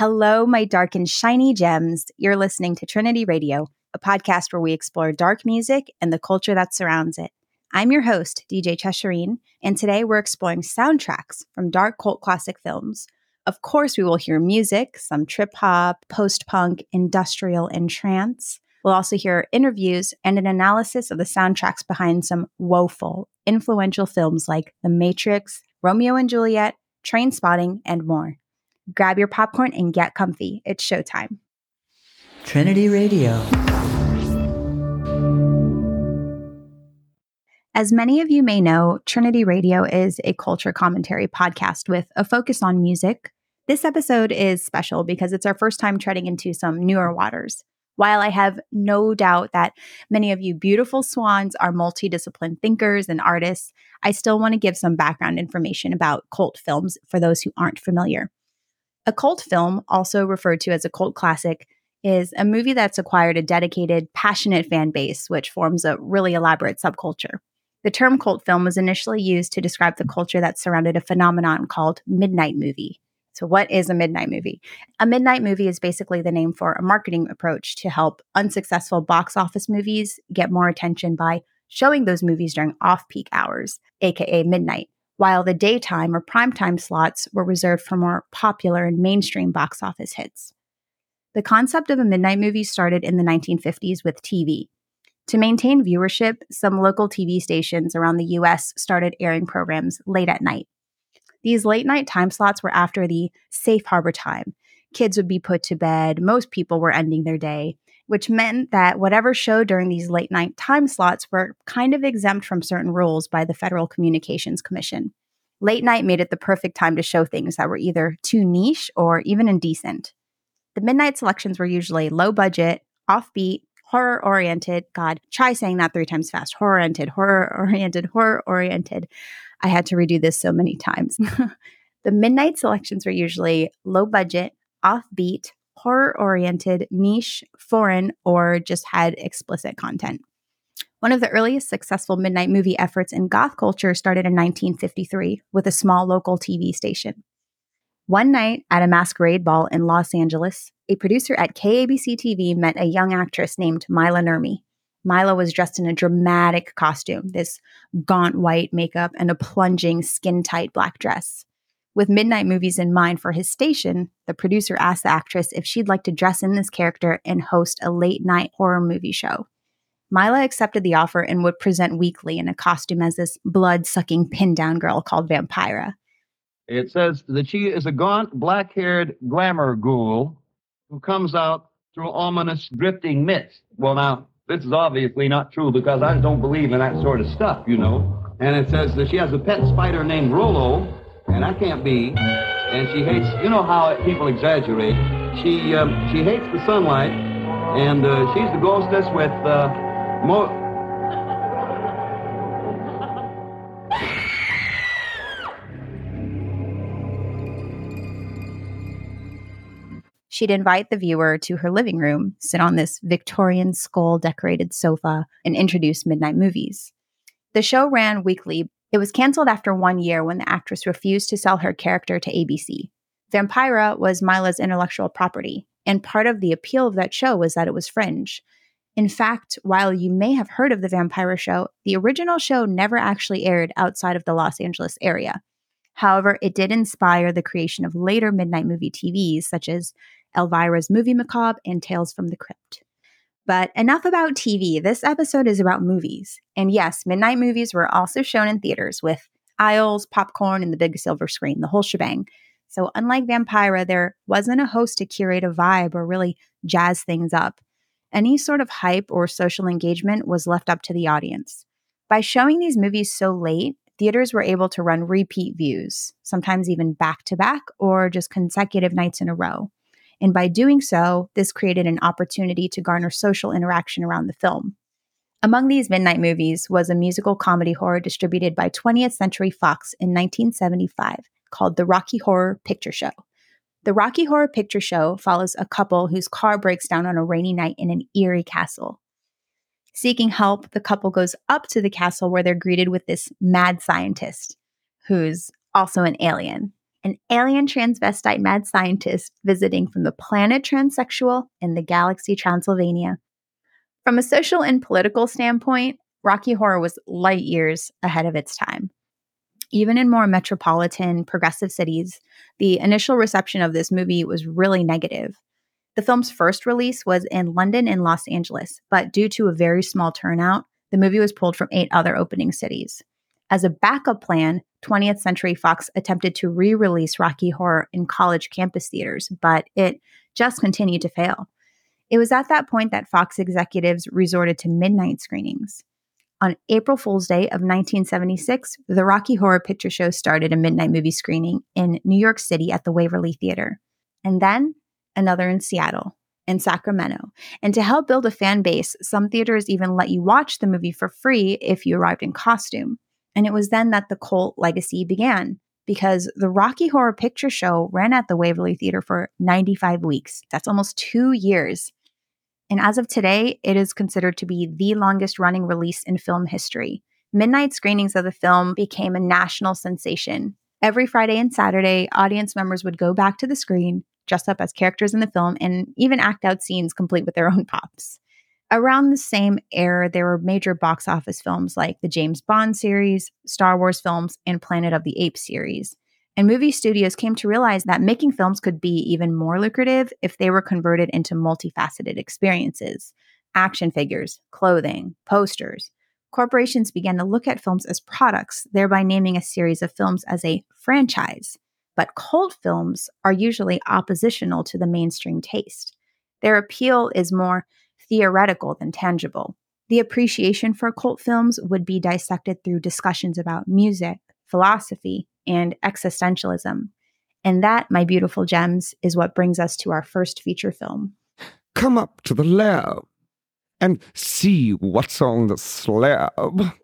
Hello, my dark and shiny gems. You're listening to Trinity Radio, a podcast where we explore dark music and the culture that surrounds it. I'm your host, DJ Cheshireen, and today we're exploring soundtracks from dark cult classic films. Of course, we will hear music, some trip hop, post punk, industrial, and trance. We'll also hear interviews and an analysis of the soundtracks behind some woeful, influential films like The Matrix, Romeo and Juliet, Trainspotting, and more. Grab your popcorn and get comfy. It's showtime. Trinity Radio. As many of you may know, Trinity Radio is a culture commentary podcast with a focus on music. This episode is special because it's our first time treading into some newer waters. While I have no doubt that many of you beautiful swans are multidisciplined thinkers and artists, I still want to give some background information about cult films for those who aren't familiar. A cult film, also referred to as a cult classic, is a movie that's acquired a dedicated, passionate fan base, which forms a really elaborate subculture. The term cult film was initially used to describe the culture that surrounded a phenomenon called midnight movie. So, what is a midnight movie? A midnight movie is basically the name for a marketing approach to help unsuccessful box office movies get more attention by showing those movies during off peak hours, aka midnight while the daytime or primetime slots were reserved for more popular and mainstream box office hits. The concept of a midnight movie started in the 1950s with TV. To maintain viewership, some local TV stations around the US started airing programs late at night. These late night time slots were after the safe harbor time. Kids would be put to bed, most people were ending their day, which meant that whatever showed during these late night time slots were kind of exempt from certain rules by the Federal Communications Commission. Late night made it the perfect time to show things that were either too niche or even indecent. The midnight selections were usually low budget, offbeat, horror oriented. God, try saying that three times fast. Horror oriented, horror oriented, horror oriented. I had to redo this so many times. the midnight selections were usually low budget, offbeat, horror oriented, niche, foreign, or just had explicit content. One of the earliest successful midnight movie efforts in goth culture started in 1953 with a small local TV station. One night at a masquerade ball in Los Angeles, a producer at KABC TV met a young actress named Mila Nurmi. Mila was dressed in a dramatic costume, this gaunt white makeup and a plunging skin tight black dress. With midnight movies in mind for his station, the producer asked the actress if she'd like to dress in this character and host a late night horror movie show. Mila accepted the offer and would present weekly in a costume as this blood sucking pin down girl called Vampira. It says that she is a gaunt, black haired glamour ghoul who comes out through ominous drifting mist. Well, now, this is obviously not true because I don't believe in that sort of stuff, you know. And it says that she has a pet spider named Rollo, and I can't be. And she hates, you know how people exaggerate. She um, she hates the sunlight, and uh, she's the ghostess with. Uh, more. She'd invite the viewer to her living room, sit on this Victorian skull decorated sofa, and introduce midnight movies. The show ran weekly. It was canceled after one year when the actress refused to sell her character to ABC. Vampira was Mila's intellectual property, and part of the appeal of that show was that it was fringe. In fact, while you may have heard of the Vampira show, the original show never actually aired outside of the Los Angeles area. However, it did inspire the creation of later midnight movie TVs, such as Elvira's Movie Macabre and Tales from the Crypt. But enough about TV. This episode is about movies. And yes, midnight movies were also shown in theaters with aisles, popcorn, and the big silver screen, the whole shebang. So, unlike Vampira, there wasn't a host to curate a vibe or really jazz things up any sort of hype or social engagement was left up to the audience. By showing these movies so late, theaters were able to run repeat views, sometimes even back to back or just consecutive nights in a row. And by doing so, this created an opportunity to garner social interaction around the film. Among these midnight movies was a musical comedy horror distributed by 20th Century Fox in 1975 called The Rocky Horror Picture Show. The Rocky Horror Picture Show follows a couple whose car breaks down on a rainy night in an eerie castle. Seeking help, the couple goes up to the castle where they're greeted with this mad scientist who's also an alien. An alien transvestite mad scientist visiting from the planet transsexual in the galaxy Transylvania. From a social and political standpoint, Rocky Horror was light years ahead of its time. Even in more metropolitan, progressive cities, the initial reception of this movie was really negative. The film's first release was in London and Los Angeles, but due to a very small turnout, the movie was pulled from eight other opening cities. As a backup plan, 20th Century Fox attempted to re release Rocky Horror in college campus theaters, but it just continued to fail. It was at that point that Fox executives resorted to midnight screenings. On April Fool's Day of 1976, the Rocky Horror Picture Show started a midnight movie screening in New York City at the Waverly Theater, and then another in Seattle and Sacramento. And to help build a fan base, some theaters even let you watch the movie for free if you arrived in costume. And it was then that the cult legacy began because the Rocky Horror Picture Show ran at the Waverly Theater for 95 weeks. That's almost two years. And as of today, it is considered to be the longest running release in film history. Midnight screenings of the film became a national sensation. Every Friday and Saturday, audience members would go back to the screen, dress up as characters in the film, and even act out scenes complete with their own props. Around the same era, there were major box office films like the James Bond series, Star Wars films, and Planet of the Apes series. And movie studios came to realize that making films could be even more lucrative if they were converted into multifaceted experiences action figures, clothing, posters. Corporations began to look at films as products, thereby naming a series of films as a franchise. But cult films are usually oppositional to the mainstream taste. Their appeal is more theoretical than tangible. The appreciation for cult films would be dissected through discussions about music, philosophy, and existentialism. And that, my beautiful gems, is what brings us to our first feature film. Come up to the lab and see what's on the slab.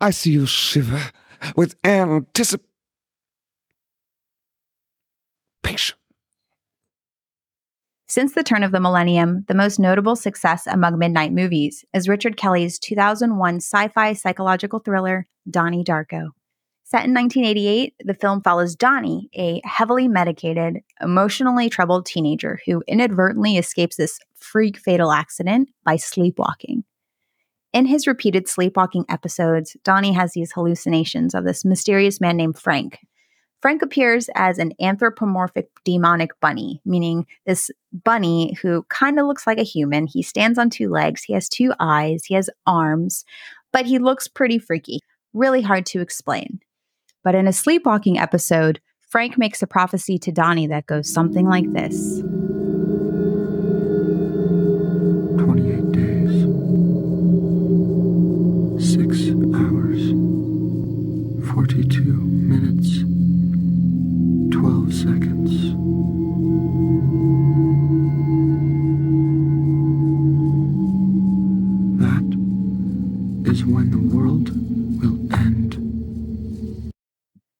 I see you shiver with anticipation. Since the turn of the millennium, the most notable success among midnight movies is Richard Kelly's 2001 sci fi psychological thriller, Donnie Darko. Set in 1988, the film follows Donnie, a heavily medicated, emotionally troubled teenager who inadvertently escapes this freak fatal accident by sleepwalking. In his repeated sleepwalking episodes, Donnie has these hallucinations of this mysterious man named Frank. Frank appears as an anthropomorphic demonic bunny, meaning this bunny who kind of looks like a human. He stands on two legs, he has two eyes, he has arms, but he looks pretty freaky. Really hard to explain. But in a sleepwalking episode, Frank makes a prophecy to Donnie that goes something like this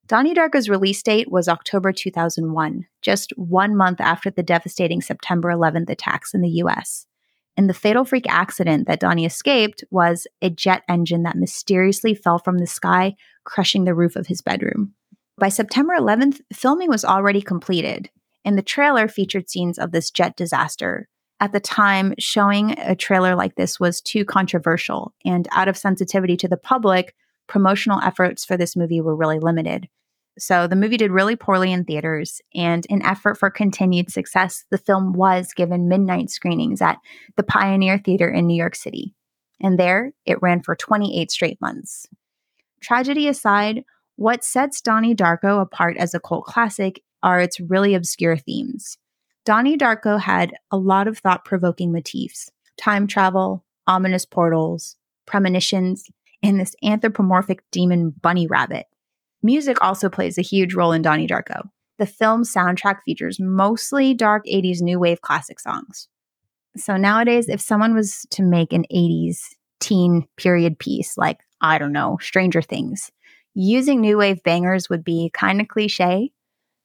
Donnie Darko's release date was October 2001, just one month after the devastating September 11th attacks in the US. And the fatal freak accident that Donnie escaped was a jet engine that mysteriously fell from the sky, crushing the roof of his bedroom. By September 11th, filming was already completed, and the trailer featured scenes of this jet disaster. At the time, showing a trailer like this was too controversial, and out of sensitivity to the public, promotional efforts for this movie were really limited. So the movie did really poorly in theaters, and in effort for continued success, the film was given midnight screenings at the Pioneer Theater in New York City. And there, it ran for 28 straight months. Tragedy aside, what sets Donnie Darko apart as a cult classic are its really obscure themes. Donnie Darko had a lot of thought provoking motifs time travel, ominous portals, premonitions, and this anthropomorphic demon bunny rabbit. Music also plays a huge role in Donnie Darko. The film's soundtrack features mostly dark 80s new wave classic songs. So nowadays, if someone was to make an 80s teen period piece, like, I don't know, Stranger Things, using new wave bangers would be kind of cliche.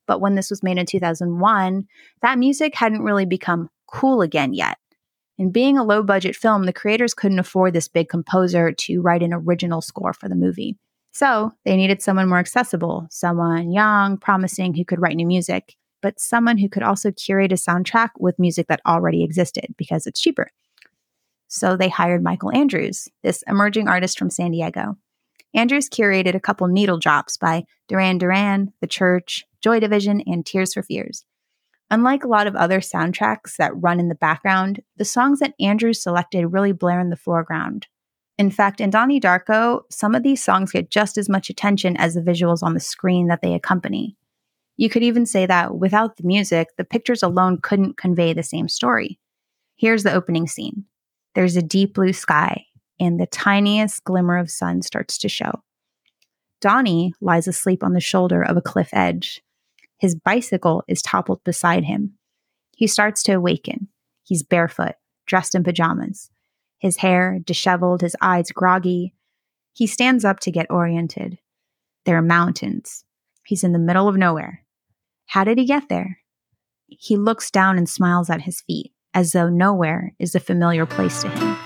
But when this was made in 2001, that music hadn't really become cool again yet. And being a low budget film, the creators couldn't afford this big composer to write an original score for the movie. So they needed someone more accessible, someone young, promising, who could write new music, but someone who could also curate a soundtrack with music that already existed because it's cheaper. So they hired Michael Andrews, this emerging artist from San Diego. Andrews curated a couple needle drops by Duran Duran, The Church, Joy Division, and Tears for Fears. Unlike a lot of other soundtracks that run in the background, the songs that Andrews selected really blare in the foreground. In fact, in Donnie Darko, some of these songs get just as much attention as the visuals on the screen that they accompany. You could even say that without the music, the pictures alone couldn't convey the same story. Here's the opening scene there's a deep blue sky, and the tiniest glimmer of sun starts to show. Donnie lies asleep on the shoulder of a cliff edge. His bicycle is toppled beside him. He starts to awaken. He's barefoot, dressed in pajamas, his hair disheveled, his eyes groggy. He stands up to get oriented. There are mountains. He's in the middle of nowhere. How did he get there? He looks down and smiles at his feet, as though nowhere is a familiar place to him.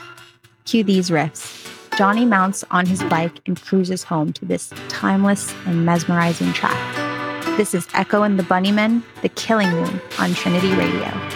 Cue these riffs. Johnny mounts on his bike and cruises home to this timeless and mesmerizing track. This is Echo and the Bunnymen, The Killing Moon on Trinity Radio.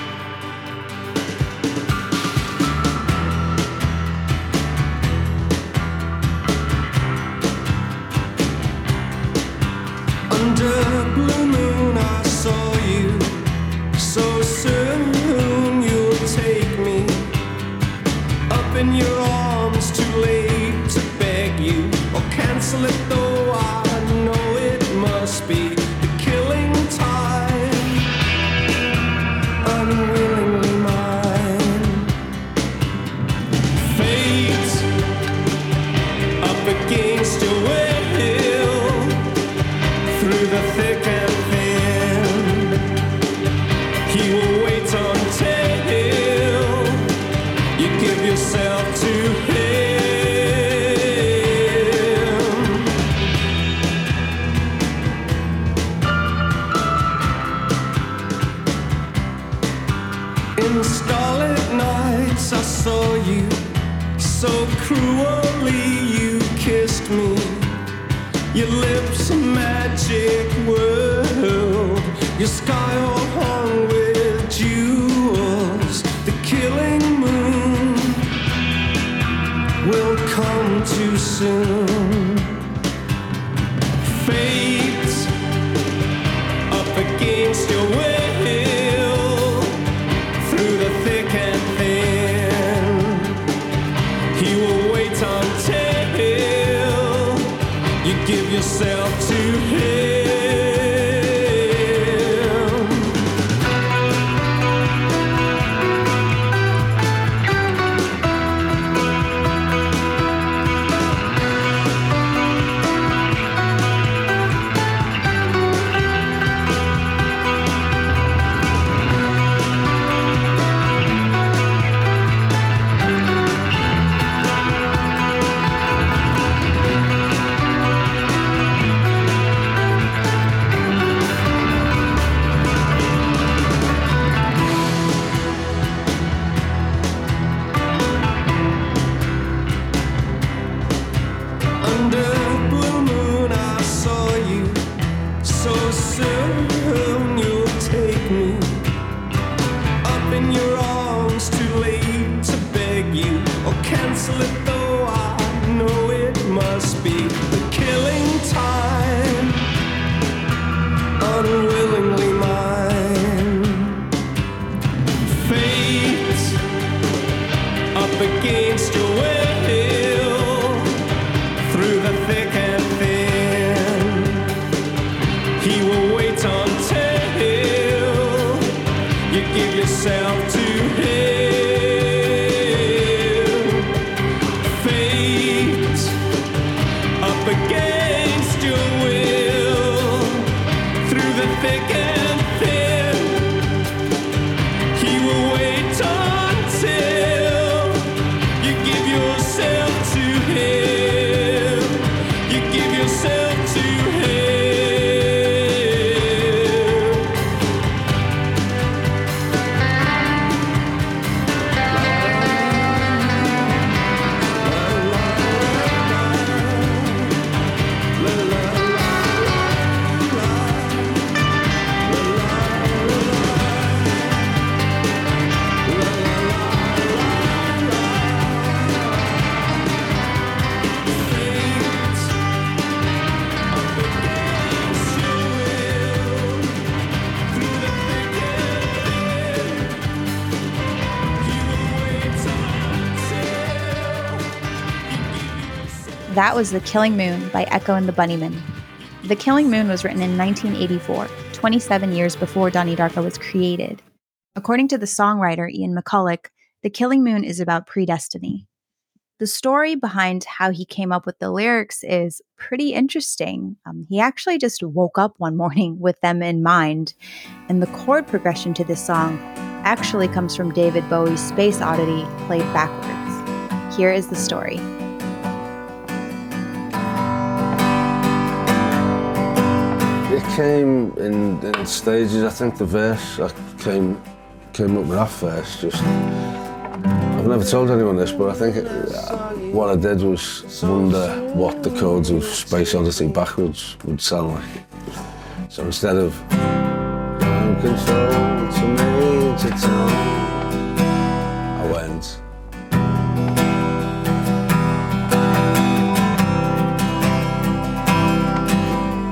That was The Killing Moon by Echo and the Bunnymen. The Killing Moon was written in 1984, 27 years before Donnie Darko was created. According to the songwriter Ian McCulloch, The Killing Moon is about predestiny. The story behind how he came up with the lyrics is pretty interesting. Um, he actually just woke up one morning with them in mind, and the chord progression to this song actually comes from David Bowie's Space Oddity played backwards. Here is the story. Came in, in stages. I think the verse I came came up with that first. Just I've never told anyone this, but I think it, what I did was wonder what the chords of Space Oddity backwards would sound like. So instead of control to I went.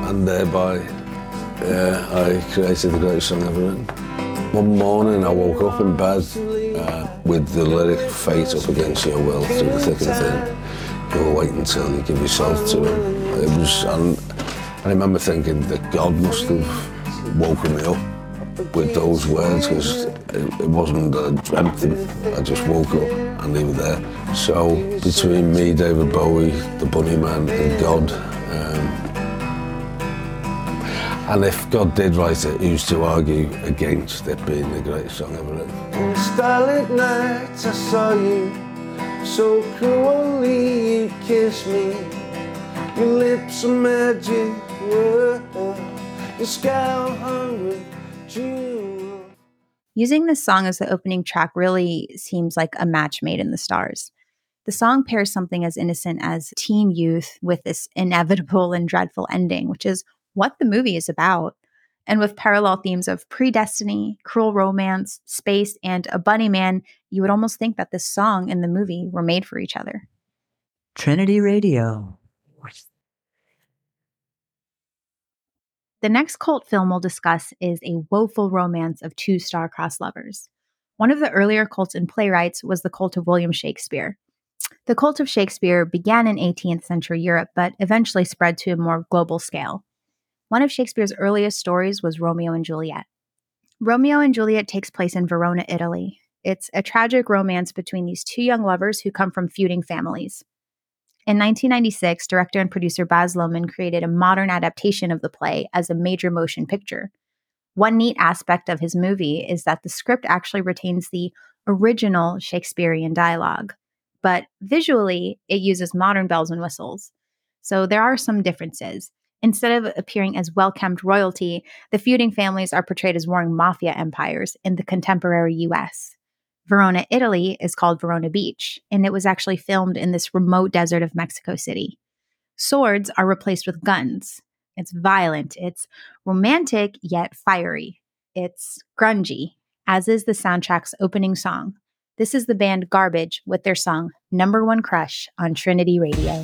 And thereby, yeah, I created the greatest song ever written. One morning I woke up in bed uh, with the lyric fate up against your will through the thick and thin. You'll wait until you give yourself to him. It was, and I remember thinking that God must have woken me up with those words because it, it wasn't that I dreamt them. I just woke up and they were there. So between me, David Bowie, the Bunnymen, and God, um, and if God did write it, who's to argue against it being the greatest song ever written? In starlit nights I saw you, so cruelly you kissed me. Your lips are magic, your scowl hungry, jewel. Using this song as the opening track really seems like a match made in the stars. The song pairs something as innocent as teen youth with this inevitable and dreadful ending, which is what the movie is about. And with parallel themes of predestiny, cruel romance, space, and a bunny man, you would almost think that this song and the movie were made for each other. Trinity Radio. The next cult film we'll discuss is A Woeful Romance of Two Star-Crossed Lovers. One of the earlier cults and playwrights was the cult of William Shakespeare. The cult of Shakespeare began in 18th century Europe, but eventually spread to a more global scale. One of Shakespeare's earliest stories was Romeo and Juliet. Romeo and Juliet takes place in Verona, Italy. It's a tragic romance between these two young lovers who come from feuding families. In 1996, director and producer Baz Luhrmann created a modern adaptation of the play as a major motion picture. One neat aspect of his movie is that the script actually retains the original Shakespearean dialogue, but visually it uses modern bells and whistles. So there are some differences. Instead of appearing as well kempt royalty, the feuding families are portrayed as warring mafia empires in the contemporary US. Verona, Italy is called Verona Beach, and it was actually filmed in this remote desert of Mexico City. Swords are replaced with guns. It's violent, it's romantic yet fiery. It's grungy, as is the soundtrack's opening song. This is the band Garbage with their song Number One Crush on Trinity Radio.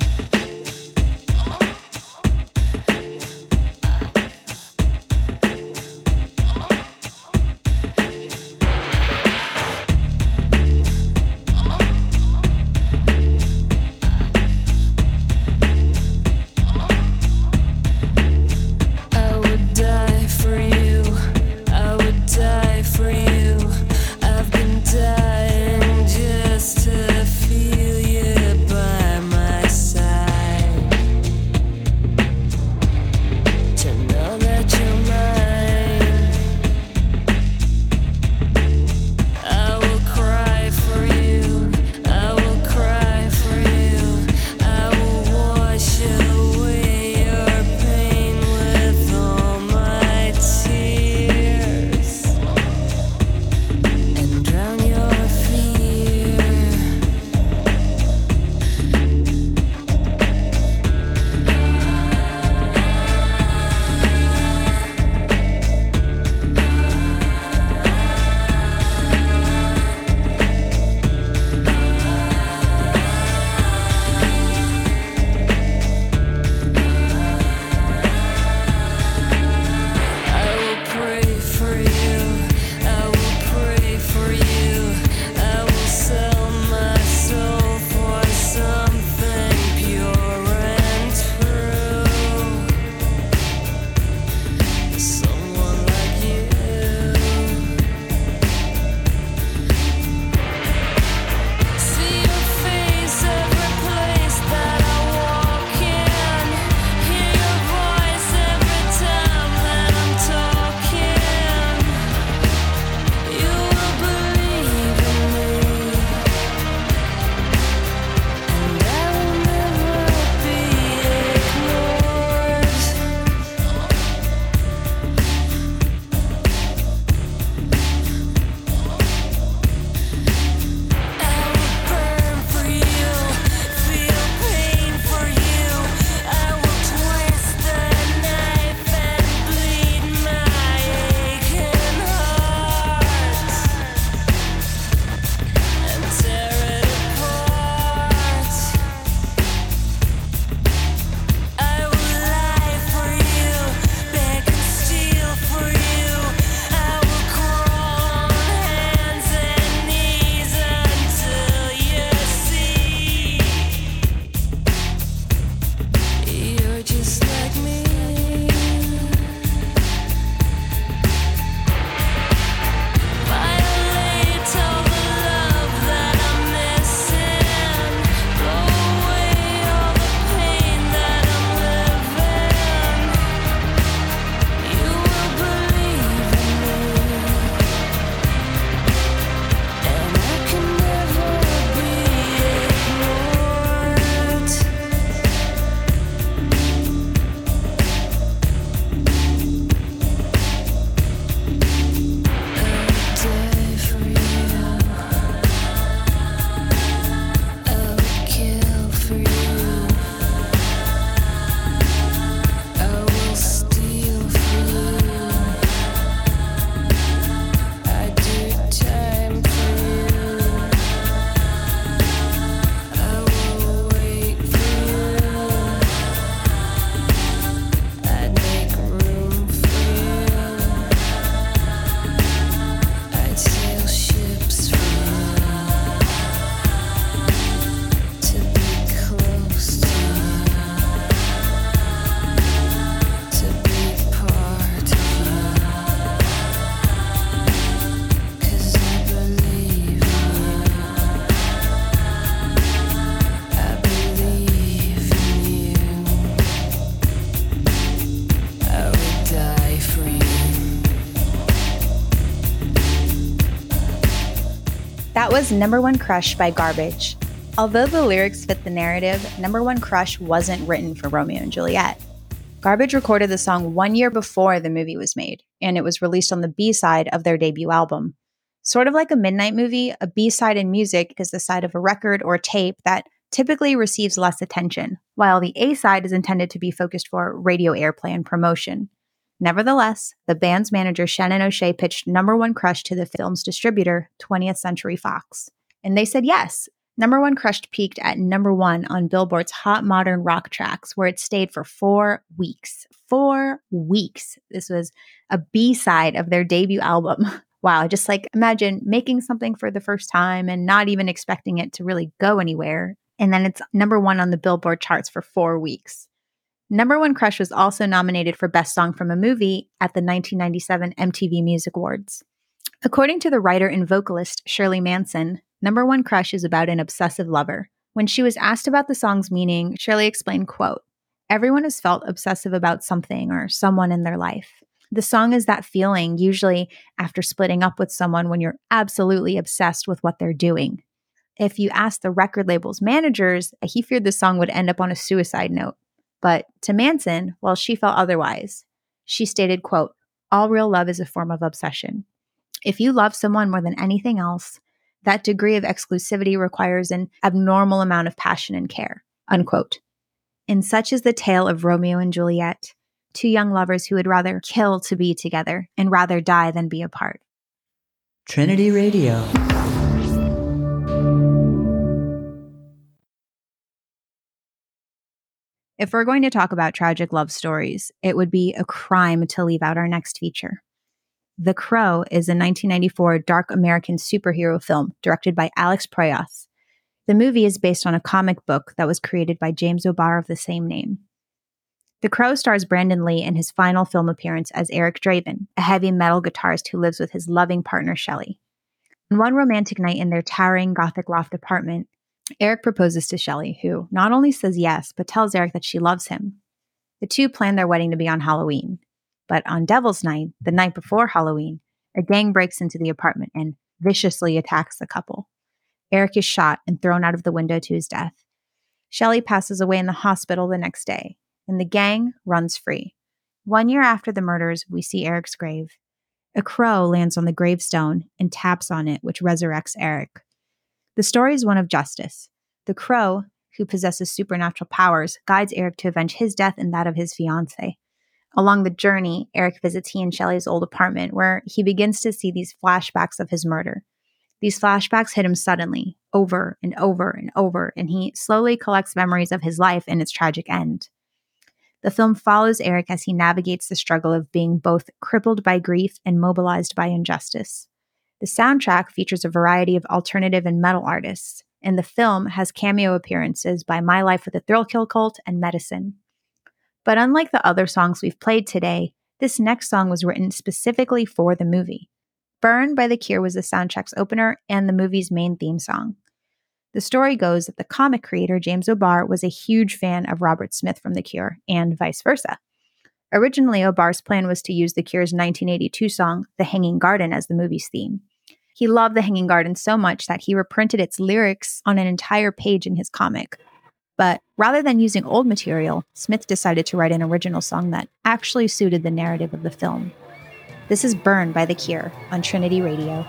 Was Number One Crush by Garbage. Although the lyrics fit the narrative, Number One Crush wasn't written for Romeo and Juliet. Garbage recorded the song one year before the movie was made, and it was released on the B side of their debut album. Sort of like a midnight movie, a B side in music is the side of a record or tape that typically receives less attention, while the A side is intended to be focused for radio airplay and promotion. Nevertheless, the band's manager Shannon O'Shea pitched Number One Crush to the film's distributor, 20th Century Fox. And they said yes. Number One Crush peaked at number one on Billboard's Hot Modern Rock Tracks, where it stayed for four weeks. Four weeks. This was a B side of their debut album. Wow, just like imagine making something for the first time and not even expecting it to really go anywhere. And then it's number one on the Billboard charts for four weeks. Number One Crush was also nominated for Best Song from a Movie at the 1997 MTV Music Awards. According to the writer and vocalist Shirley Manson, Number One Crush is about an obsessive lover. When she was asked about the song's meaning, Shirley explained, quote, Everyone has felt obsessive about something or someone in their life. The song is that feeling, usually after splitting up with someone when you're absolutely obsessed with what they're doing. If you ask the record label's managers, he feared the song would end up on a suicide note. But to Manson, while she felt otherwise. She stated, quote, all real love is a form of obsession. If you love someone more than anything else, that degree of exclusivity requires an abnormal amount of passion and care, unquote. And such is the tale of Romeo and Juliet, two young lovers who would rather kill to be together and rather die than be apart. Trinity Radio. If we're going to talk about tragic love stories, it would be a crime to leave out our next feature. The Crow is a 1994 dark American superhero film directed by Alex Proyas. The movie is based on a comic book that was created by James O'Barr of the same name. The Crow stars Brandon Lee in his final film appearance as Eric Draven, a heavy metal guitarist who lives with his loving partner Shelley. On one romantic night in their towering Gothic loft apartment, Eric proposes to Shelley, who not only says yes, but tells Eric that she loves him. The two plan their wedding to be on Halloween. But on Devil's Night, the night before Halloween, a gang breaks into the apartment and viciously attacks the couple. Eric is shot and thrown out of the window to his death. Shelley passes away in the hospital the next day, and the gang runs free. One year after the murders, we see Eric's grave. A crow lands on the gravestone and taps on it, which resurrects Eric. The story is one of justice. The crow, who possesses supernatural powers, guides Eric to avenge his death and that of his fiancee. Along the journey, Eric visits he and Shelley's old apartment, where he begins to see these flashbacks of his murder. These flashbacks hit him suddenly, over and over and over, and he slowly collects memories of his life and its tragic end. The film follows Eric as he navigates the struggle of being both crippled by grief and mobilized by injustice. The soundtrack features a variety of alternative and metal artists, and the film has cameo appearances by My Life with the Thrill Kill Cult and Medicine. But unlike the other songs we've played today, this next song was written specifically for the movie. Burn by The Cure was the soundtrack's opener and the movie's main theme song. The story goes that the comic creator James O'Barr was a huge fan of Robert Smith from The Cure, and vice versa. Originally, O'Barr's plan was to use The Cure's 1982 song, The Hanging Garden, as the movie's theme. He loved The Hanging Garden so much that he reprinted its lyrics on an entire page in his comic. But rather than using old material, Smith decided to write an original song that actually suited the narrative of the film. This is Burn by The Cure on Trinity Radio.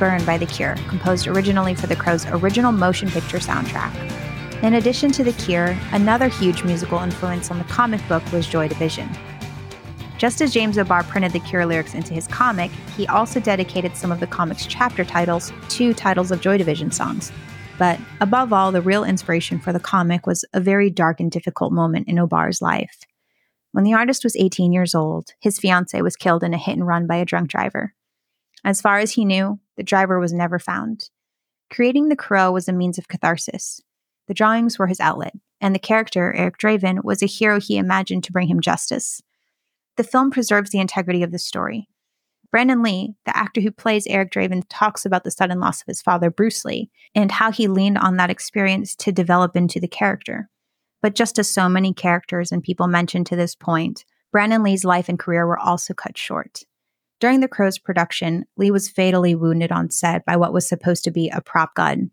Burn by The Cure, composed originally for The Crow's original motion picture soundtrack. In addition to The Cure, another huge musical influence on the comic book was Joy Division. Just as James O'Barr printed The Cure lyrics into his comic, he also dedicated some of the comic's chapter titles to titles of Joy Division songs. But above all, the real inspiration for the comic was a very dark and difficult moment in O'Barr's life. When the artist was 18 years old, his fiancee was killed in a hit and run by a drunk driver. As far as he knew, the driver was never found. Creating the crow was a means of catharsis. The drawings were his outlet, and the character, Eric Draven, was a hero he imagined to bring him justice. The film preserves the integrity of the story. Brandon Lee, the actor who plays Eric Draven, talks about the sudden loss of his father, Bruce Lee, and how he leaned on that experience to develop into the character. But just as so many characters and people mentioned to this point, Brandon Lee's life and career were also cut short. During The Crow's production, Lee was fatally wounded on set by what was supposed to be a prop gun.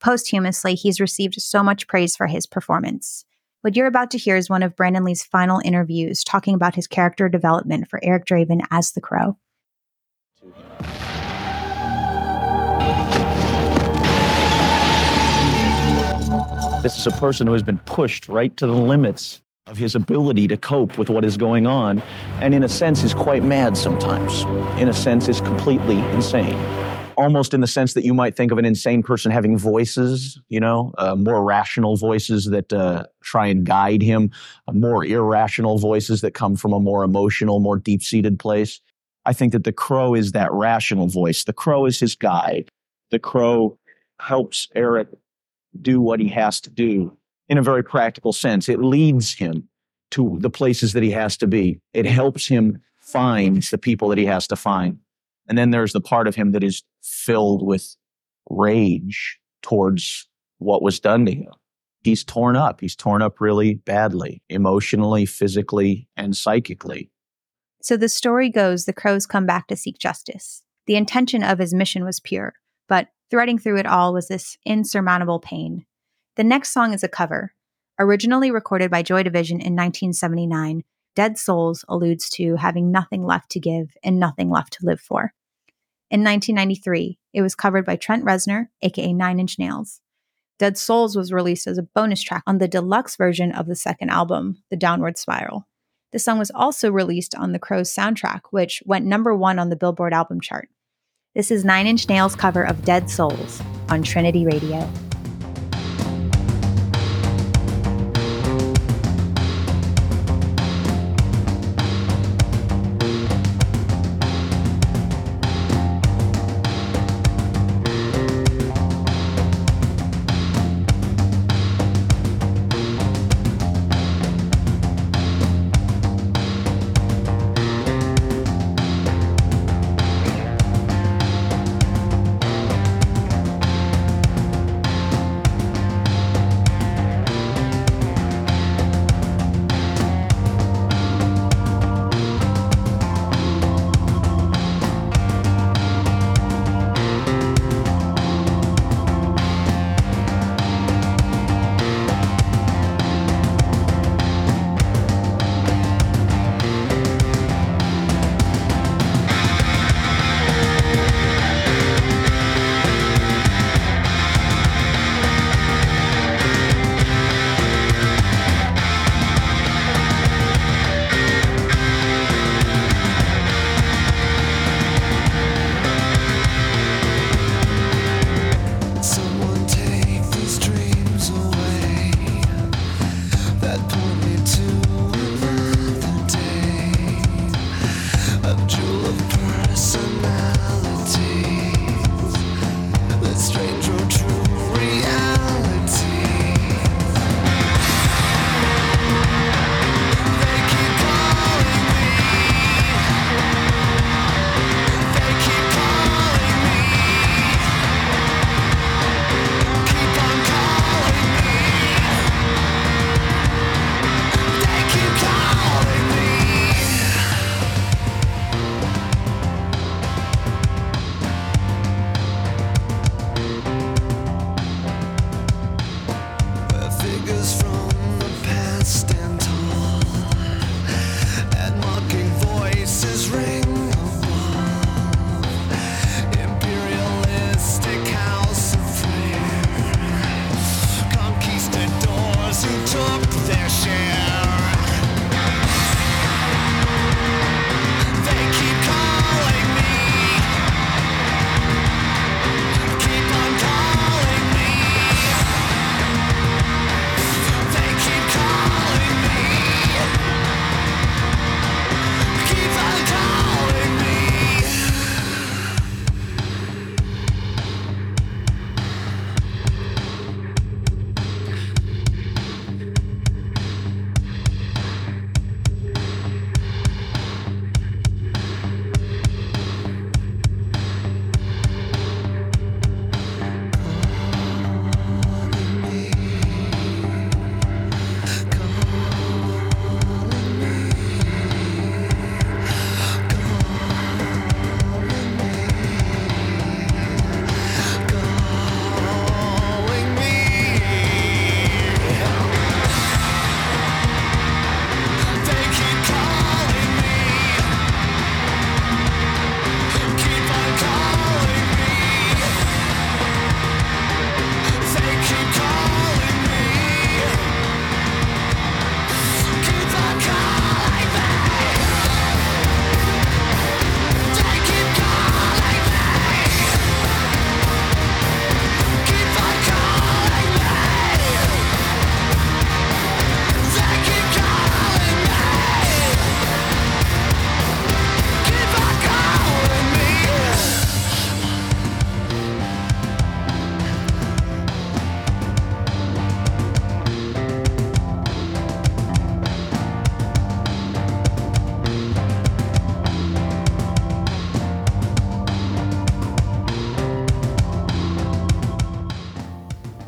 Posthumously, he's received so much praise for his performance. What you're about to hear is one of Brandon Lee's final interviews talking about his character development for Eric Draven as the Crow. This is a person who has been pushed right to the limits of his ability to cope with what is going on, and in a sense is quite mad sometimes. In a sense, is completely insane. Almost in the sense that you might think of an insane person having voices, you know, uh, more rational voices that uh, try and guide him, uh, more irrational voices that come from a more emotional, more deep seated place. I think that the crow is that rational voice. The crow is his guide. The crow helps Eric do what he has to do in a very practical sense. It leads him to the places that he has to be. It helps him find the people that he has to find. And then there's the part of him that is filled with rage towards what was done to him. He's torn up. He's torn up really badly, emotionally, physically, and psychically. So the story goes the crows come back to seek justice. The intention of his mission was pure, but threading through it all was this insurmountable pain. The next song is a cover. Originally recorded by Joy Division in 1979, Dead Souls alludes to having nothing left to give and nothing left to live for. In 1993, it was covered by Trent Reznor, aka Nine Inch Nails. Dead Souls was released as a bonus track on the deluxe version of the second album, The Downward Spiral. The song was also released on The Crow's soundtrack, which went number one on the Billboard album chart. This is Nine Inch Nails' cover of Dead Souls on Trinity Radio.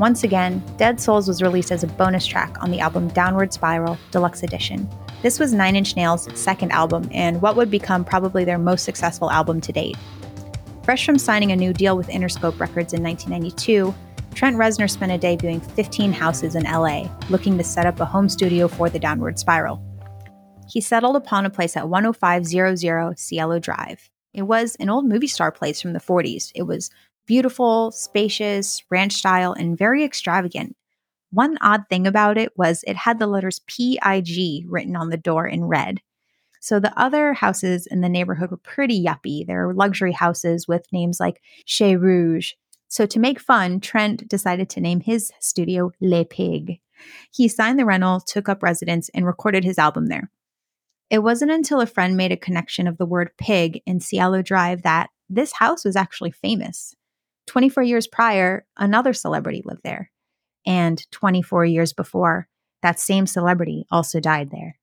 Once again, Dead Souls was released as a bonus track on the album Downward Spiral Deluxe Edition. This was Nine Inch Nails' second album and what would become probably their most successful album to date. Fresh from signing a new deal with Interscope Records in 1992, Trent Reznor spent a day viewing 15 houses in LA, looking to set up a home studio for the Downward Spiral. He settled upon a place at 10500 Cielo Drive. It was an old movie star place from the 40s. It was beautiful, spacious, ranch style, and very extravagant. One odd thing about it was it had the letters PIG written on the door in red. So the other houses in the neighborhood were pretty yuppie. They were luxury houses with names like Chez Rouge. So to make fun, Trent decided to name his studio Le Pig. He signed the rental, took up residence, and recorded his album there. It wasn't until a friend made a connection of the word pig in Cielo Drive that this house was actually famous. 24 years prior, another celebrity lived there. And 24 years before, that same celebrity also died there.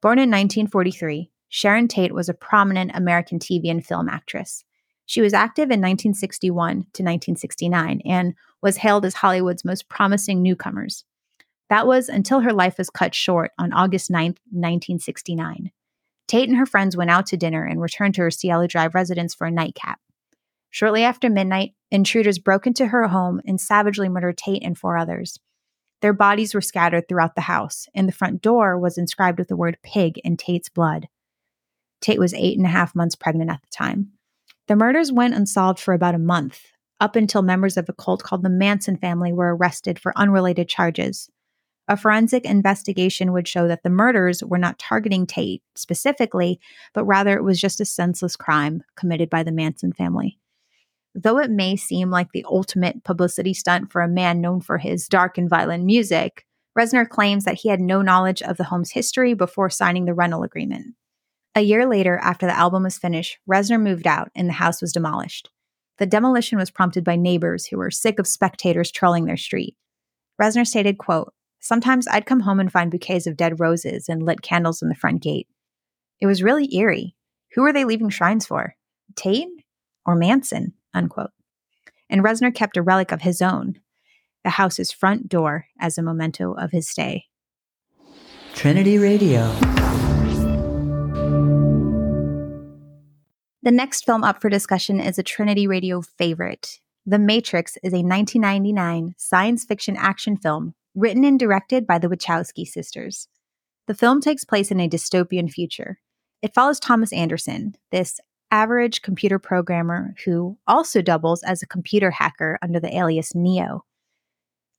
Born in 1943, Sharon Tate was a prominent American TV and film actress. She was active in 1961 to 1969 and was hailed as Hollywood's most promising newcomers. That was until her life was cut short on August 9, 1969. Tate and her friends went out to dinner and returned to her Cielo Drive residence for a nightcap. Shortly after midnight, intruders broke into her home and savagely murdered Tate and four others. Their bodies were scattered throughout the house, and the front door was inscribed with the word pig in Tate's blood. Tate was eight and a half months pregnant at the time. The murders went unsolved for about a month, up until members of a cult called the Manson family were arrested for unrelated charges. A forensic investigation would show that the murders were not targeting Tate specifically, but rather it was just a senseless crime committed by the Manson family. Though it may seem like the ultimate publicity stunt for a man known for his dark and violent music, Reznor claims that he had no knowledge of the home's history before signing the rental agreement. A year later, after the album was finished, Reznor moved out and the house was demolished. The demolition was prompted by neighbors who were sick of spectators trolling their street. Reznor stated, quote, Sometimes I'd come home and find bouquets of dead roses and lit candles in the front gate. It was really eerie. Who were they leaving shrines for? Tate or Manson? Unquote. And Reznor kept a relic of his own, the house's front door, as a memento of his stay. Trinity Radio. The next film up for discussion is a Trinity Radio favorite. The Matrix is a 1999 science fiction action film written and directed by the Wachowski sisters. The film takes place in a dystopian future. It follows Thomas Anderson, this average computer programmer who also doubles as a computer hacker under the alias Neo.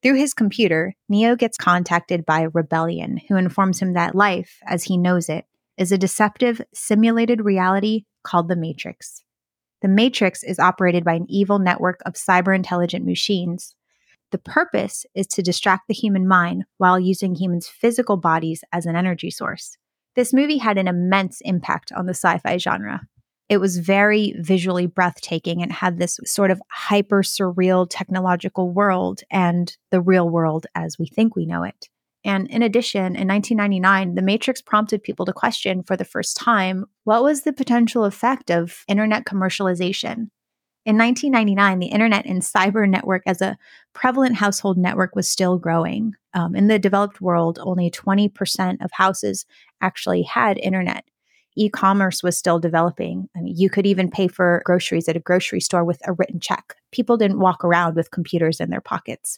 Through his computer, Neo gets contacted by Rebellion, who informs him that life, as he knows it, is a deceptive, simulated reality called the Matrix. The Matrix is operated by an evil network of cyber intelligent machines. The purpose is to distract the human mind while using humans' physical bodies as an energy source. This movie had an immense impact on the sci fi genre. It was very visually breathtaking and had this sort of hyper surreal technological world and the real world as we think we know it. And in addition, in 1999, The Matrix prompted people to question for the first time what was the potential effect of internet commercialization. In 1999, the internet and cyber network as a prevalent household network was still growing. Um, in the developed world, only 20% of houses actually had internet e-commerce was still developing. I mean, you could even pay for groceries at a grocery store with a written check. People didn't walk around with computers in their pockets.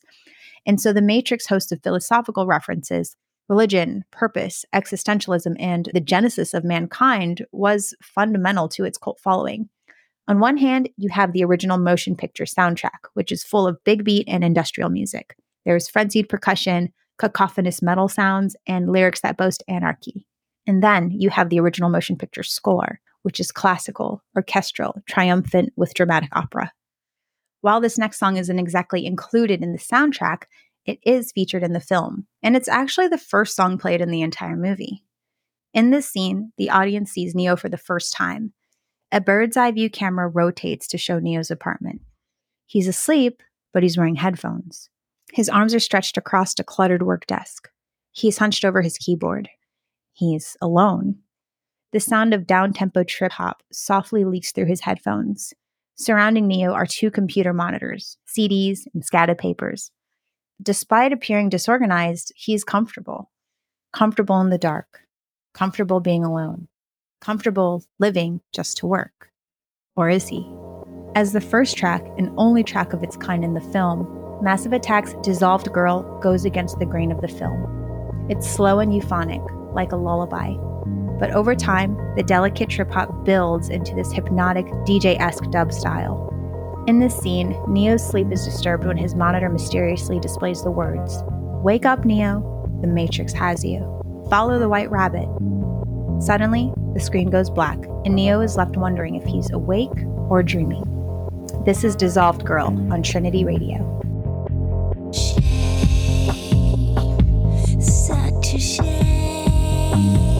And so the Matrix hosts of philosophical references, religion, purpose, existentialism, and the genesis of mankind was fundamental to its cult following. On one hand, you have the original motion picture soundtrack, which is full of big beat and industrial music. There's frenzied percussion, cacophonous metal sounds, and lyrics that boast anarchy. And then you have the original motion picture score, which is classical, orchestral, triumphant with dramatic opera. While this next song isn't exactly included in the soundtrack, it is featured in the film, and it's actually the first song played in the entire movie. In this scene, the audience sees Neo for the first time. A bird's eye view camera rotates to show Neo's apartment. He's asleep, but he's wearing headphones. His arms are stretched across a cluttered work desk. He's hunched over his keyboard. He's alone. The sound of down tempo trip hop softly leaks through his headphones. Surrounding Neo are two computer monitors, CDs, and scattered papers. Despite appearing disorganized, he's comfortable. Comfortable in the dark, comfortable being alone, comfortable living just to work. Or is he? As the first track and only track of its kind in the film, Massive Attack's Dissolved Girl goes against the grain of the film. It's slow and euphonic, like a lullaby. But over time, the delicate trip hop builds into this hypnotic DJ esque dub style. In this scene, Neo's sleep is disturbed when his monitor mysteriously displays the words Wake up, Neo, the Matrix has you. Follow the white rabbit. Suddenly, the screen goes black, and Neo is left wondering if he's awake or dreaming. This is Dissolved Girl on Trinity Radio. Shame. I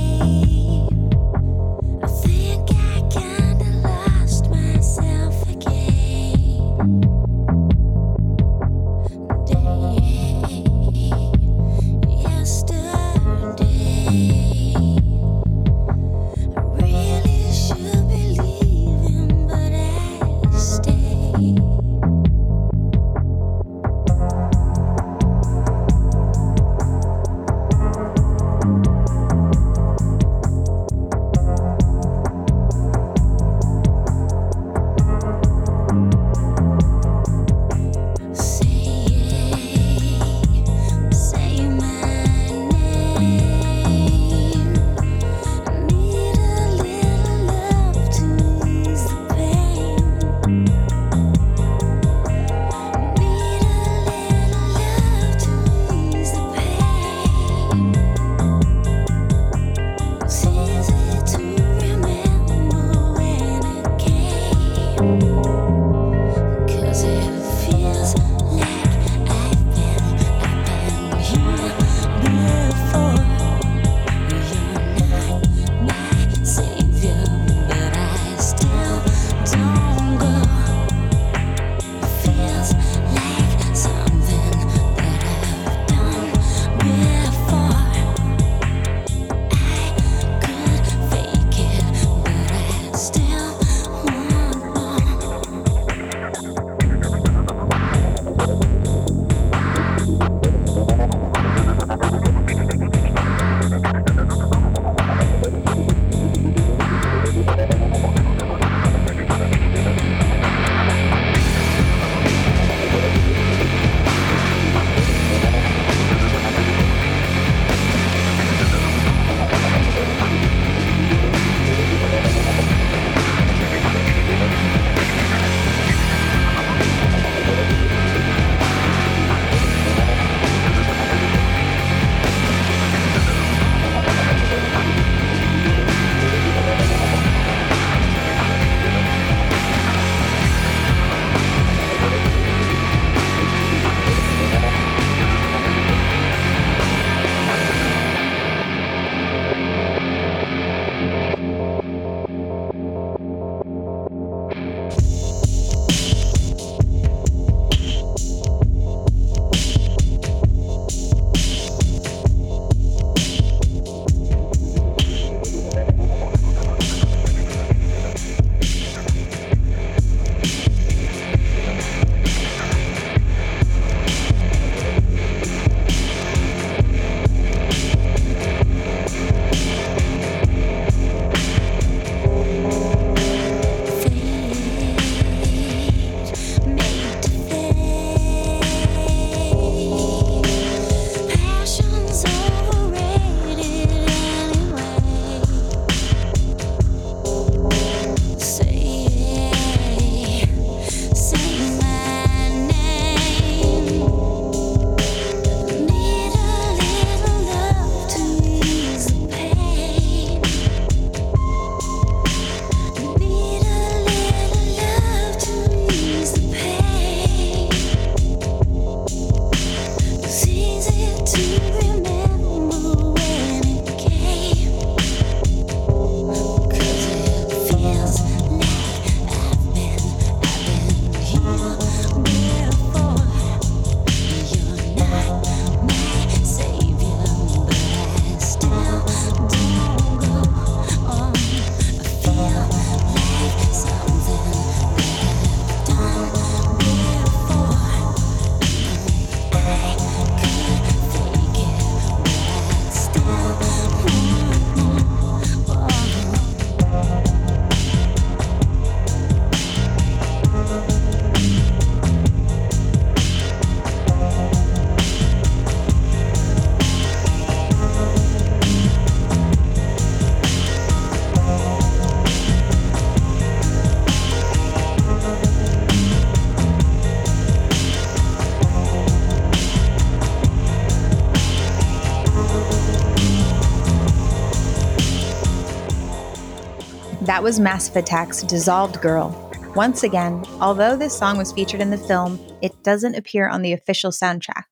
Was Massive Attack's Dissolved Girl. Once again, although this song was featured in the film, it doesn't appear on the official soundtrack.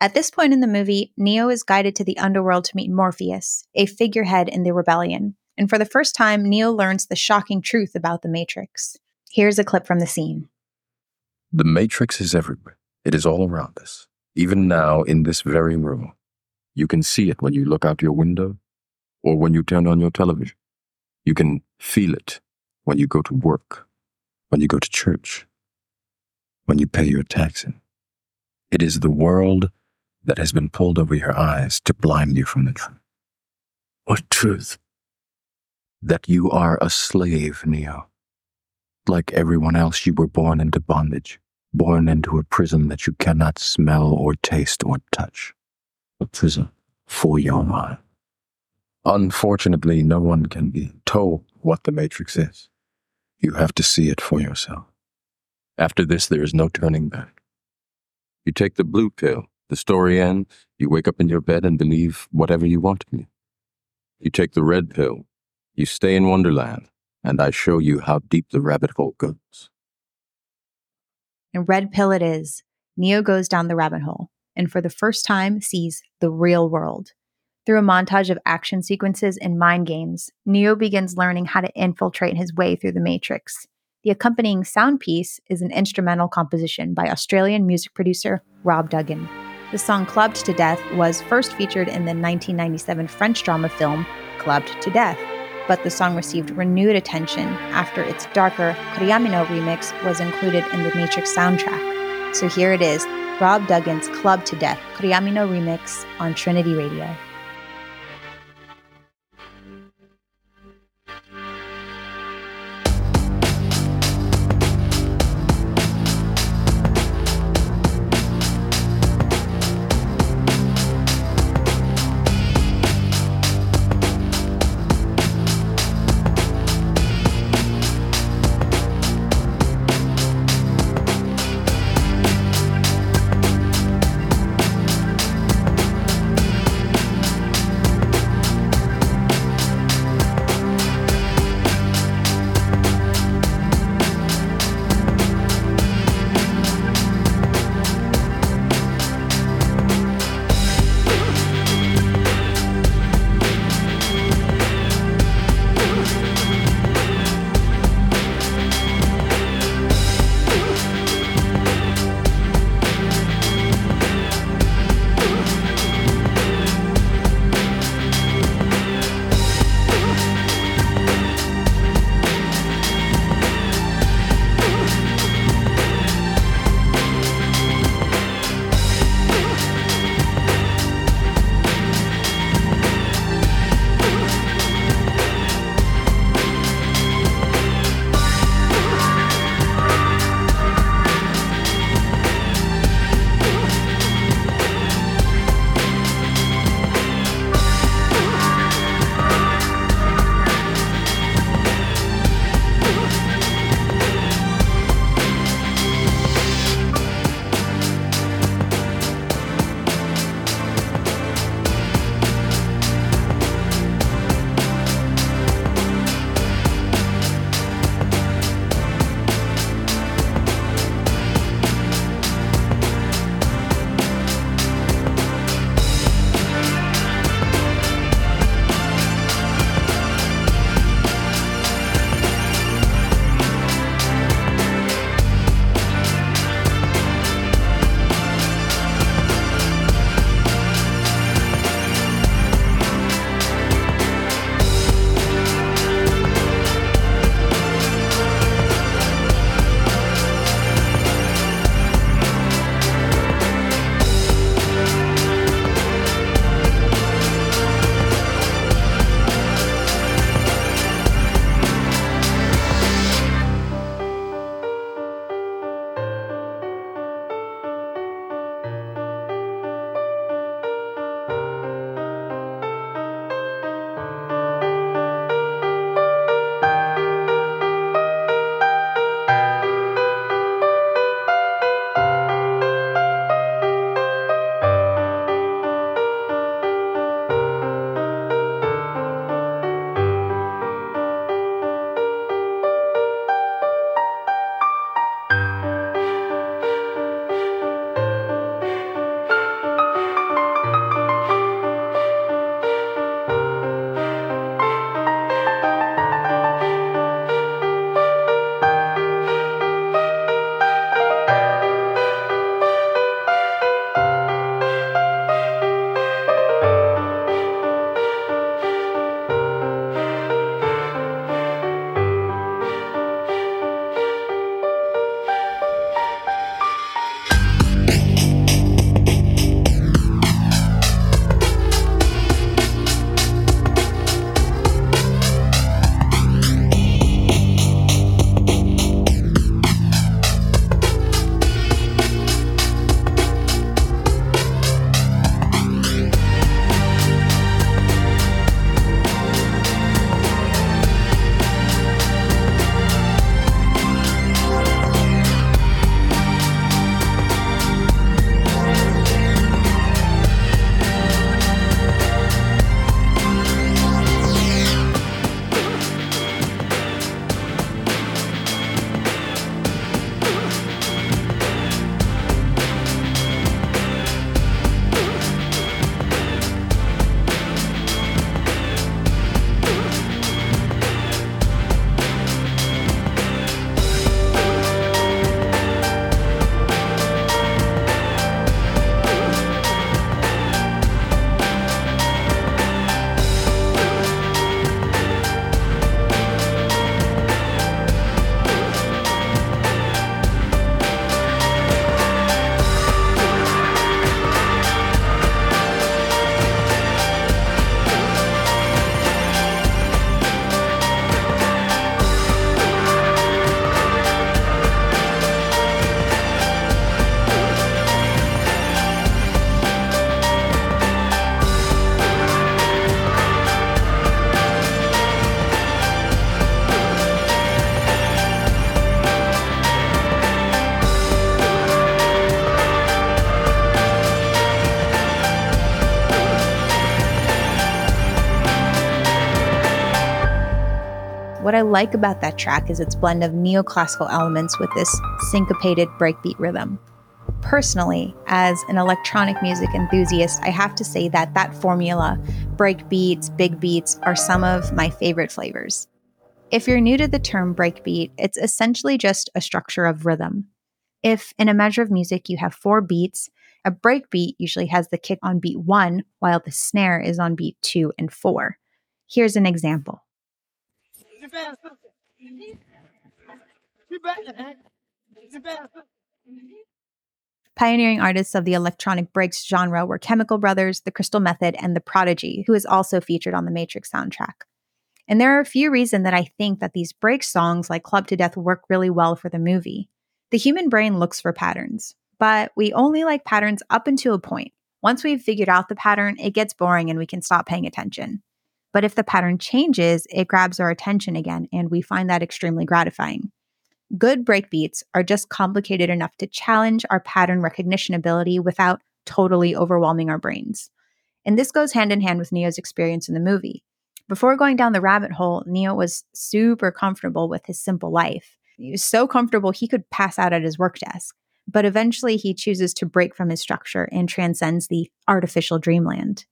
At this point in the movie, Neo is guided to the underworld to meet Morpheus, a figurehead in the rebellion. And for the first time, Neo learns the shocking truth about the Matrix. Here's a clip from the scene. The Matrix is everywhere. It is all around us, even now in this very room. You can see it when you look out your window or when you turn on your television. You can feel it when you go to work, when you go to church, when you pay your taxes. It is the world that has been pulled over your eyes to blind you from the truth. What truth? That you are a slave, Neo. Like everyone else, you were born into bondage, born into a prison that you cannot smell or taste or touch. A prison for your mind. Unfortunately, no one can be told what the Matrix is. You have to see it for yourself. After this, there is no turning back. You take the blue pill, the story ends, you wake up in your bed and believe whatever you want to believe. You take the red pill, you stay in Wonderland, and I show you how deep the rabbit hole goes. And red pill it is. Neo goes down the rabbit hole and for the first time sees the real world. Through a montage of action sequences and mind games, Neo begins learning how to infiltrate his way through the Matrix. The accompanying sound piece is an instrumental composition by Australian music producer Rob Dougan. The song Clubbed to Death was first featured in the 1997 French drama film Clubbed to Death, but the song received renewed attention after its darker Kurayamino remix was included in the Matrix soundtrack. So here it is Rob Dougan's Clubbed to Death Kurayamino remix on Trinity Radio. I like about that track is its blend of neoclassical elements with this syncopated breakbeat rhythm. Personally, as an electronic music enthusiast, I have to say that that formula, breakbeats, big beats, are some of my favorite flavors. If you're new to the term breakbeat, it's essentially just a structure of rhythm. If in a measure of music you have four beats, a breakbeat usually has the kick on beat one, while the snare is on beat two and four. Here's an example. Pioneering artists of the electronic breaks genre were Chemical Brothers, The Crystal Method, and The Prodigy, who is also featured on the Matrix soundtrack. And there are a few reasons that I think that these break songs like Clubbed to Death work really well for the movie. The human brain looks for patterns, but we only like patterns up until a point. Once we've figured out the pattern, it gets boring and we can stop paying attention. But if the pattern changes, it grabs our attention again, and we find that extremely gratifying. Good breakbeats are just complicated enough to challenge our pattern recognition ability without totally overwhelming our brains. And this goes hand in hand with Neo's experience in the movie. Before going down the rabbit hole, Neo was super comfortable with his simple life. He was so comfortable he could pass out at his work desk. But eventually, he chooses to break from his structure and transcends the artificial dreamland.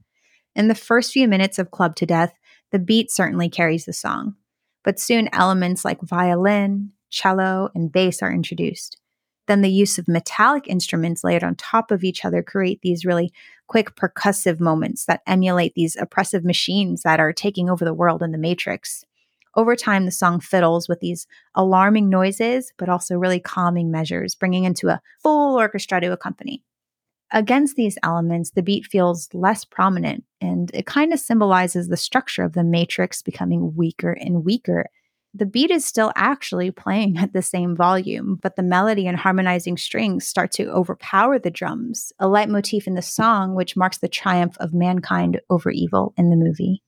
In the first few minutes of Clubbed to Death, the beat certainly carries the song. But soon, elements like violin, cello, and bass are introduced. Then the use of metallic instruments layered on top of each other create these really quick percussive moments that emulate these oppressive machines that are taking over the world in the Matrix. Over time, the song fiddles with these alarming noises, but also really calming measures, bringing into a full orchestra to accompany. Against these elements, the beat feels less prominent, and it kind of symbolizes the structure of the matrix becoming weaker and weaker. The beat is still actually playing at the same volume, but the melody and harmonizing strings start to overpower the drums, a leitmotif in the song which marks the triumph of mankind over evil in the movie.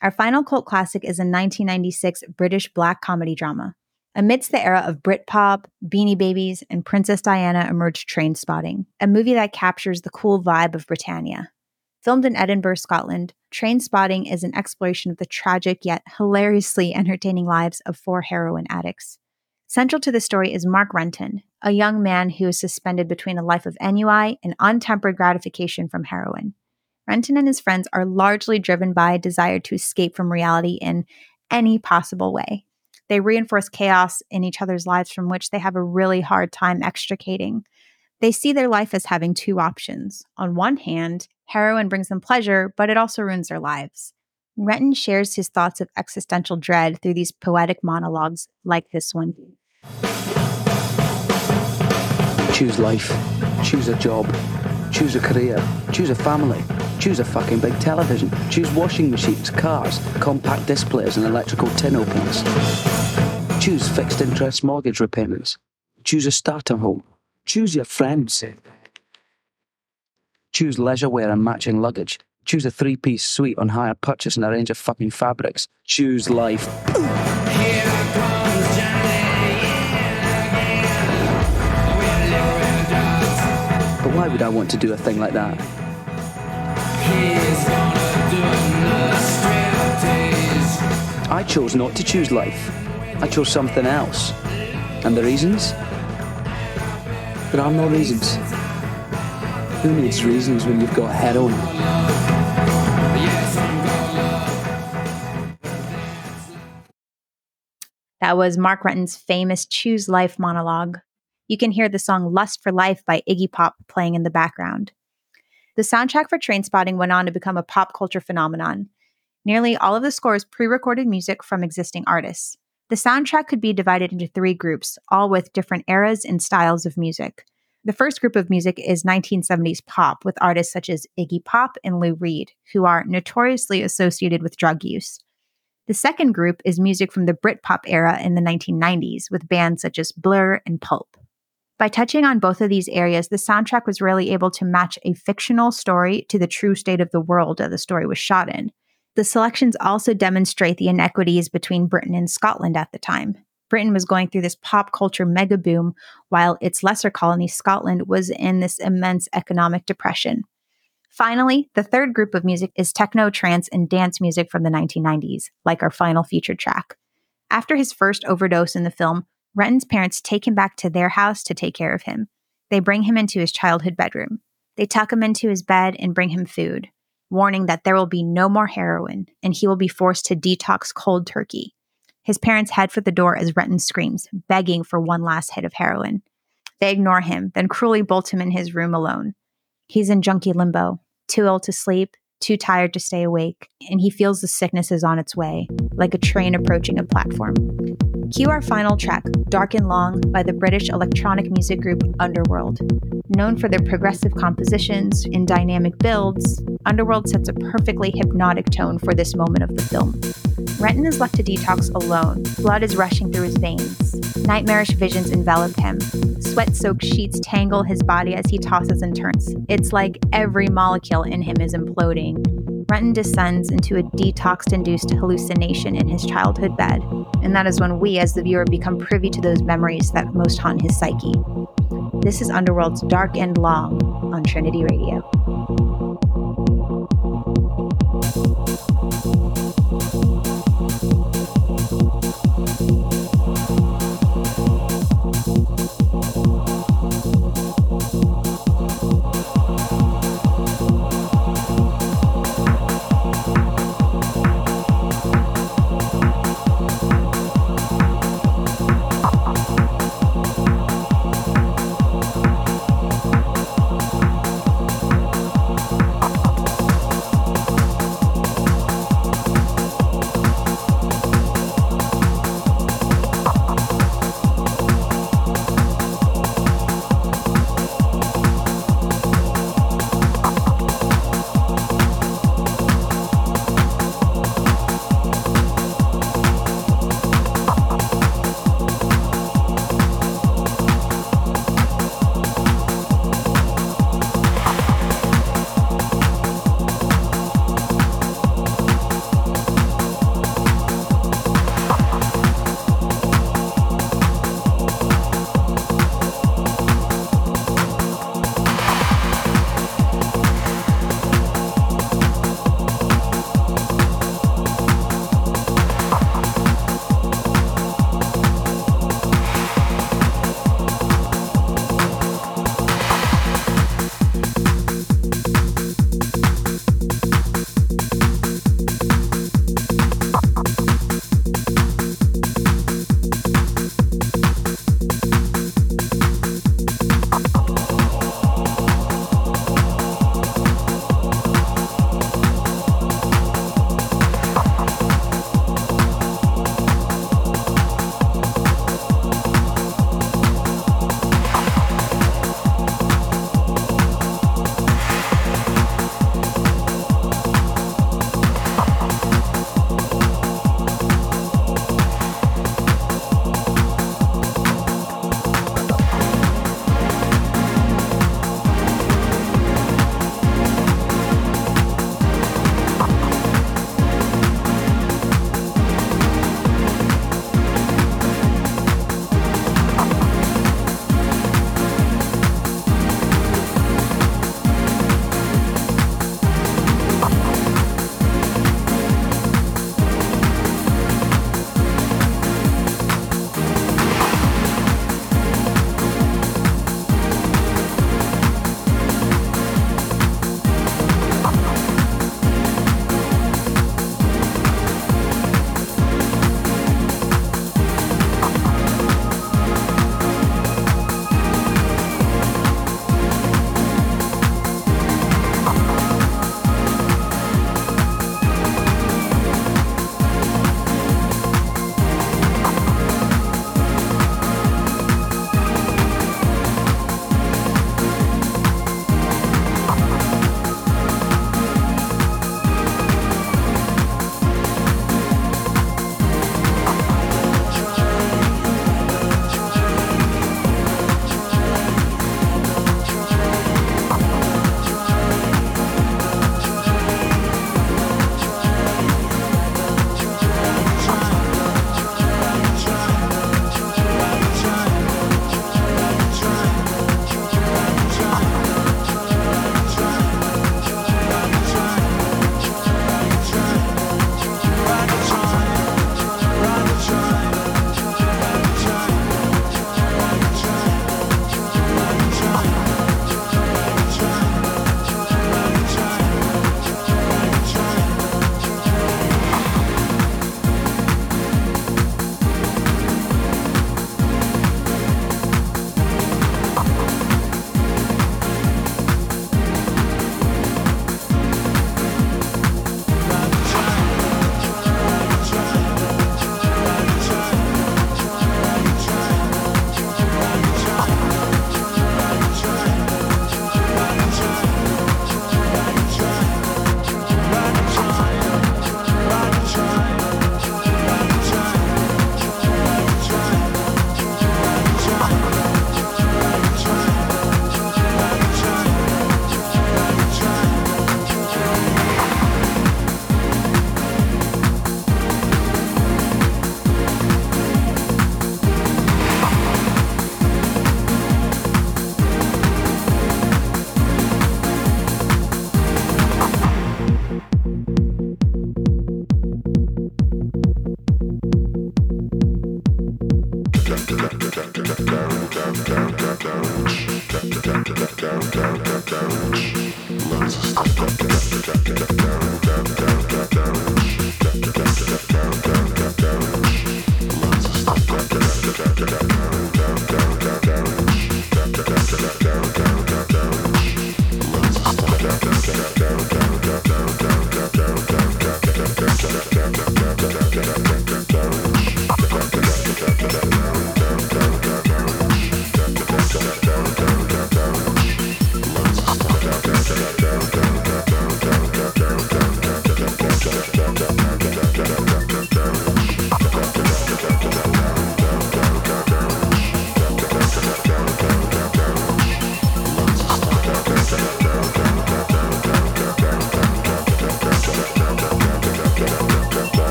Our final cult classic is a 1996 British black comedy drama. Amidst the era of Britpop, Beanie Babies, and Princess Diana emerged Trainspotting, a movie that captures the cool vibe of Britannia. Filmed in Edinburgh, Scotland, Trainspotting is an exploration of the tragic yet hilariously entertaining lives of four heroin addicts. Central to the story is Mark Renton, a young man who is suspended between a life of ennui and untempered gratification from heroin. Renton and his friends are largely driven by a desire to escape from reality in any possible way. They reinforce chaos in each other's lives from which they have a really hard time extricating. They see their life as having two options. On one hand, heroin brings them pleasure, but it also ruins their lives. Renton shares his thoughts of existential dread through these poetic monologues like this one. Choose life, choose a job, choose a career, choose a family, choose a fucking big television, choose washing machines, cars, compact displays, and electrical tin openers. Choose fixed interest mortgage repayments. Choose a starter home. Choose your friends. Choose leisure wear and matching luggage. Choose a three piece suite on hire purchase and a range of fucking fabrics. Choose life. But why would I want to do a thing like that? I chose not to choose life. I chose something else. And the reasons? There are no reasons. Who needs reasons when you've got heroin? That was Mark Renton's famous Choose Life monologue. You can hear the song Lust for Life by Iggy Pop playing in the background. The soundtrack for Trainspotting went on to become a pop culture phenomenon. Nearly all of the score is pre recorded music from existing artists. The soundtrack could be divided into three groups, all with different eras and styles of music. The first group of music is 1970s pop with artists such as Iggy Pop and Lou Reed, who are notoriously associated with drug use. The second group is music from the Britpop era in the 1990s with bands such as Blur and Pulp. By touching on both of these areas, the soundtrack was really able to match a fictional story to the true state of the world that the story was shot in. The selections also demonstrate the inequities between Britain and Scotland at the time. Britain was going through this pop culture mega boom, while its lesser colony, Scotland, was in this immense economic depression. Finally, the third group of music is techno, trance, and dance music from the 1990s, like our final featured track. After his first overdose in the film, Renton's parents take him back to their house to take care of him. They bring him into his childhood bedroom. They tuck him into his bed and bring him food, warning that there will be no more heroin and he will be forced to detox cold turkey. His parents head for the door as Renton screams, begging for one last hit of heroin. They ignore him, then cruelly bolt him in his room alone. He's in junkie limbo, too ill to sleep, too tired to stay awake, and he feels the sickness is on its way, like a train approaching a platform. Cue our final track, Dark and Long, by the British electronic music group Underworld. Known for their progressive compositions and dynamic builds, Underworld sets a perfectly hypnotic tone for this moment of the film. Renton is left to detox alone. Blood is rushing through his veins. Nightmarish visions envelop him. Sweat soaked sheets tangle his body as he tosses and turns. It's like every molecule in him is imploding. Renton descends into a detox induced hallucination in his childhood bed. And that is when we, as the viewer, become privy to those memories that most haunt his psyche. This is Underworld's Dark and Long on Trinity Radio.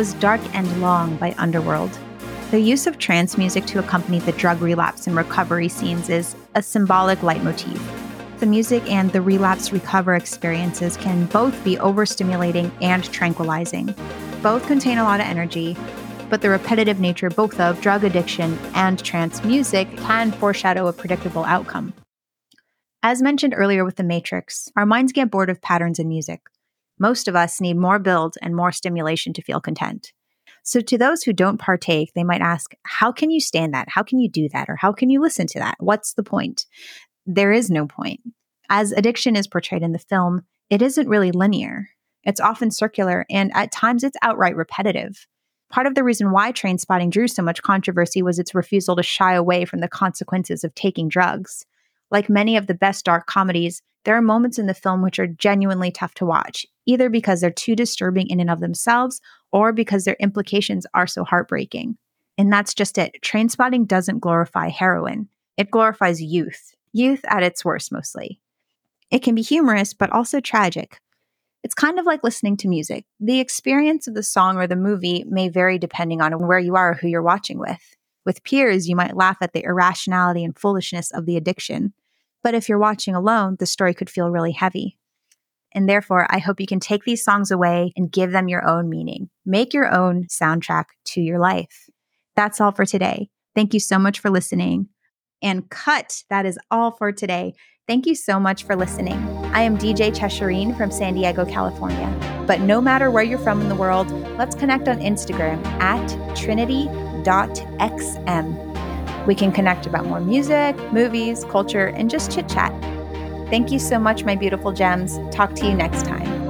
Was Dark and Long by Underworld. The use of trance music to accompany the drug relapse and recovery scenes is a symbolic leitmotif. The music and the relapse recover experiences can both be overstimulating and tranquilizing. Both contain a lot of energy, but the repetitive nature both of drug addiction and trance music can foreshadow a predictable outcome. As mentioned earlier with The Matrix, our minds get bored of patterns in music. Most of us need more build and more stimulation to feel content. So, to those who don't partake, they might ask, How can you stand that? How can you do that? Or how can you listen to that? What's the point? There is no point. As addiction is portrayed in the film, it isn't really linear. It's often circular, and at times it's outright repetitive. Part of the reason why Trainspotting drew so much controversy was its refusal to shy away from the consequences of taking drugs. Like many of the best dark comedies, there are moments in the film which are genuinely tough to watch, either because they're too disturbing in and of themselves or because their implications are so heartbreaking. And that's just it. Trainspotting doesn't glorify heroin, it glorifies youth, youth at its worst mostly. It can be humorous, but also tragic. It's kind of like listening to music. The experience of the song or the movie may vary depending on where you are or who you're watching with. With peers, you might laugh at the irrationality and foolishness of the addiction. But if you're watching alone, the story could feel really heavy. And therefore, I hope you can take these songs away and give them your own meaning. Make your own soundtrack to your life. That's all for today. Thank you so much for listening. And cut, that is all for today. Thank you so much for listening. I am DJ Cheshireen from San Diego, California. But no matter where you're from in the world, let's connect on Instagram at trinity.xm. We can connect about more music, movies, culture, and just chit chat. Thank you so much, my beautiful gems. Talk to you next time.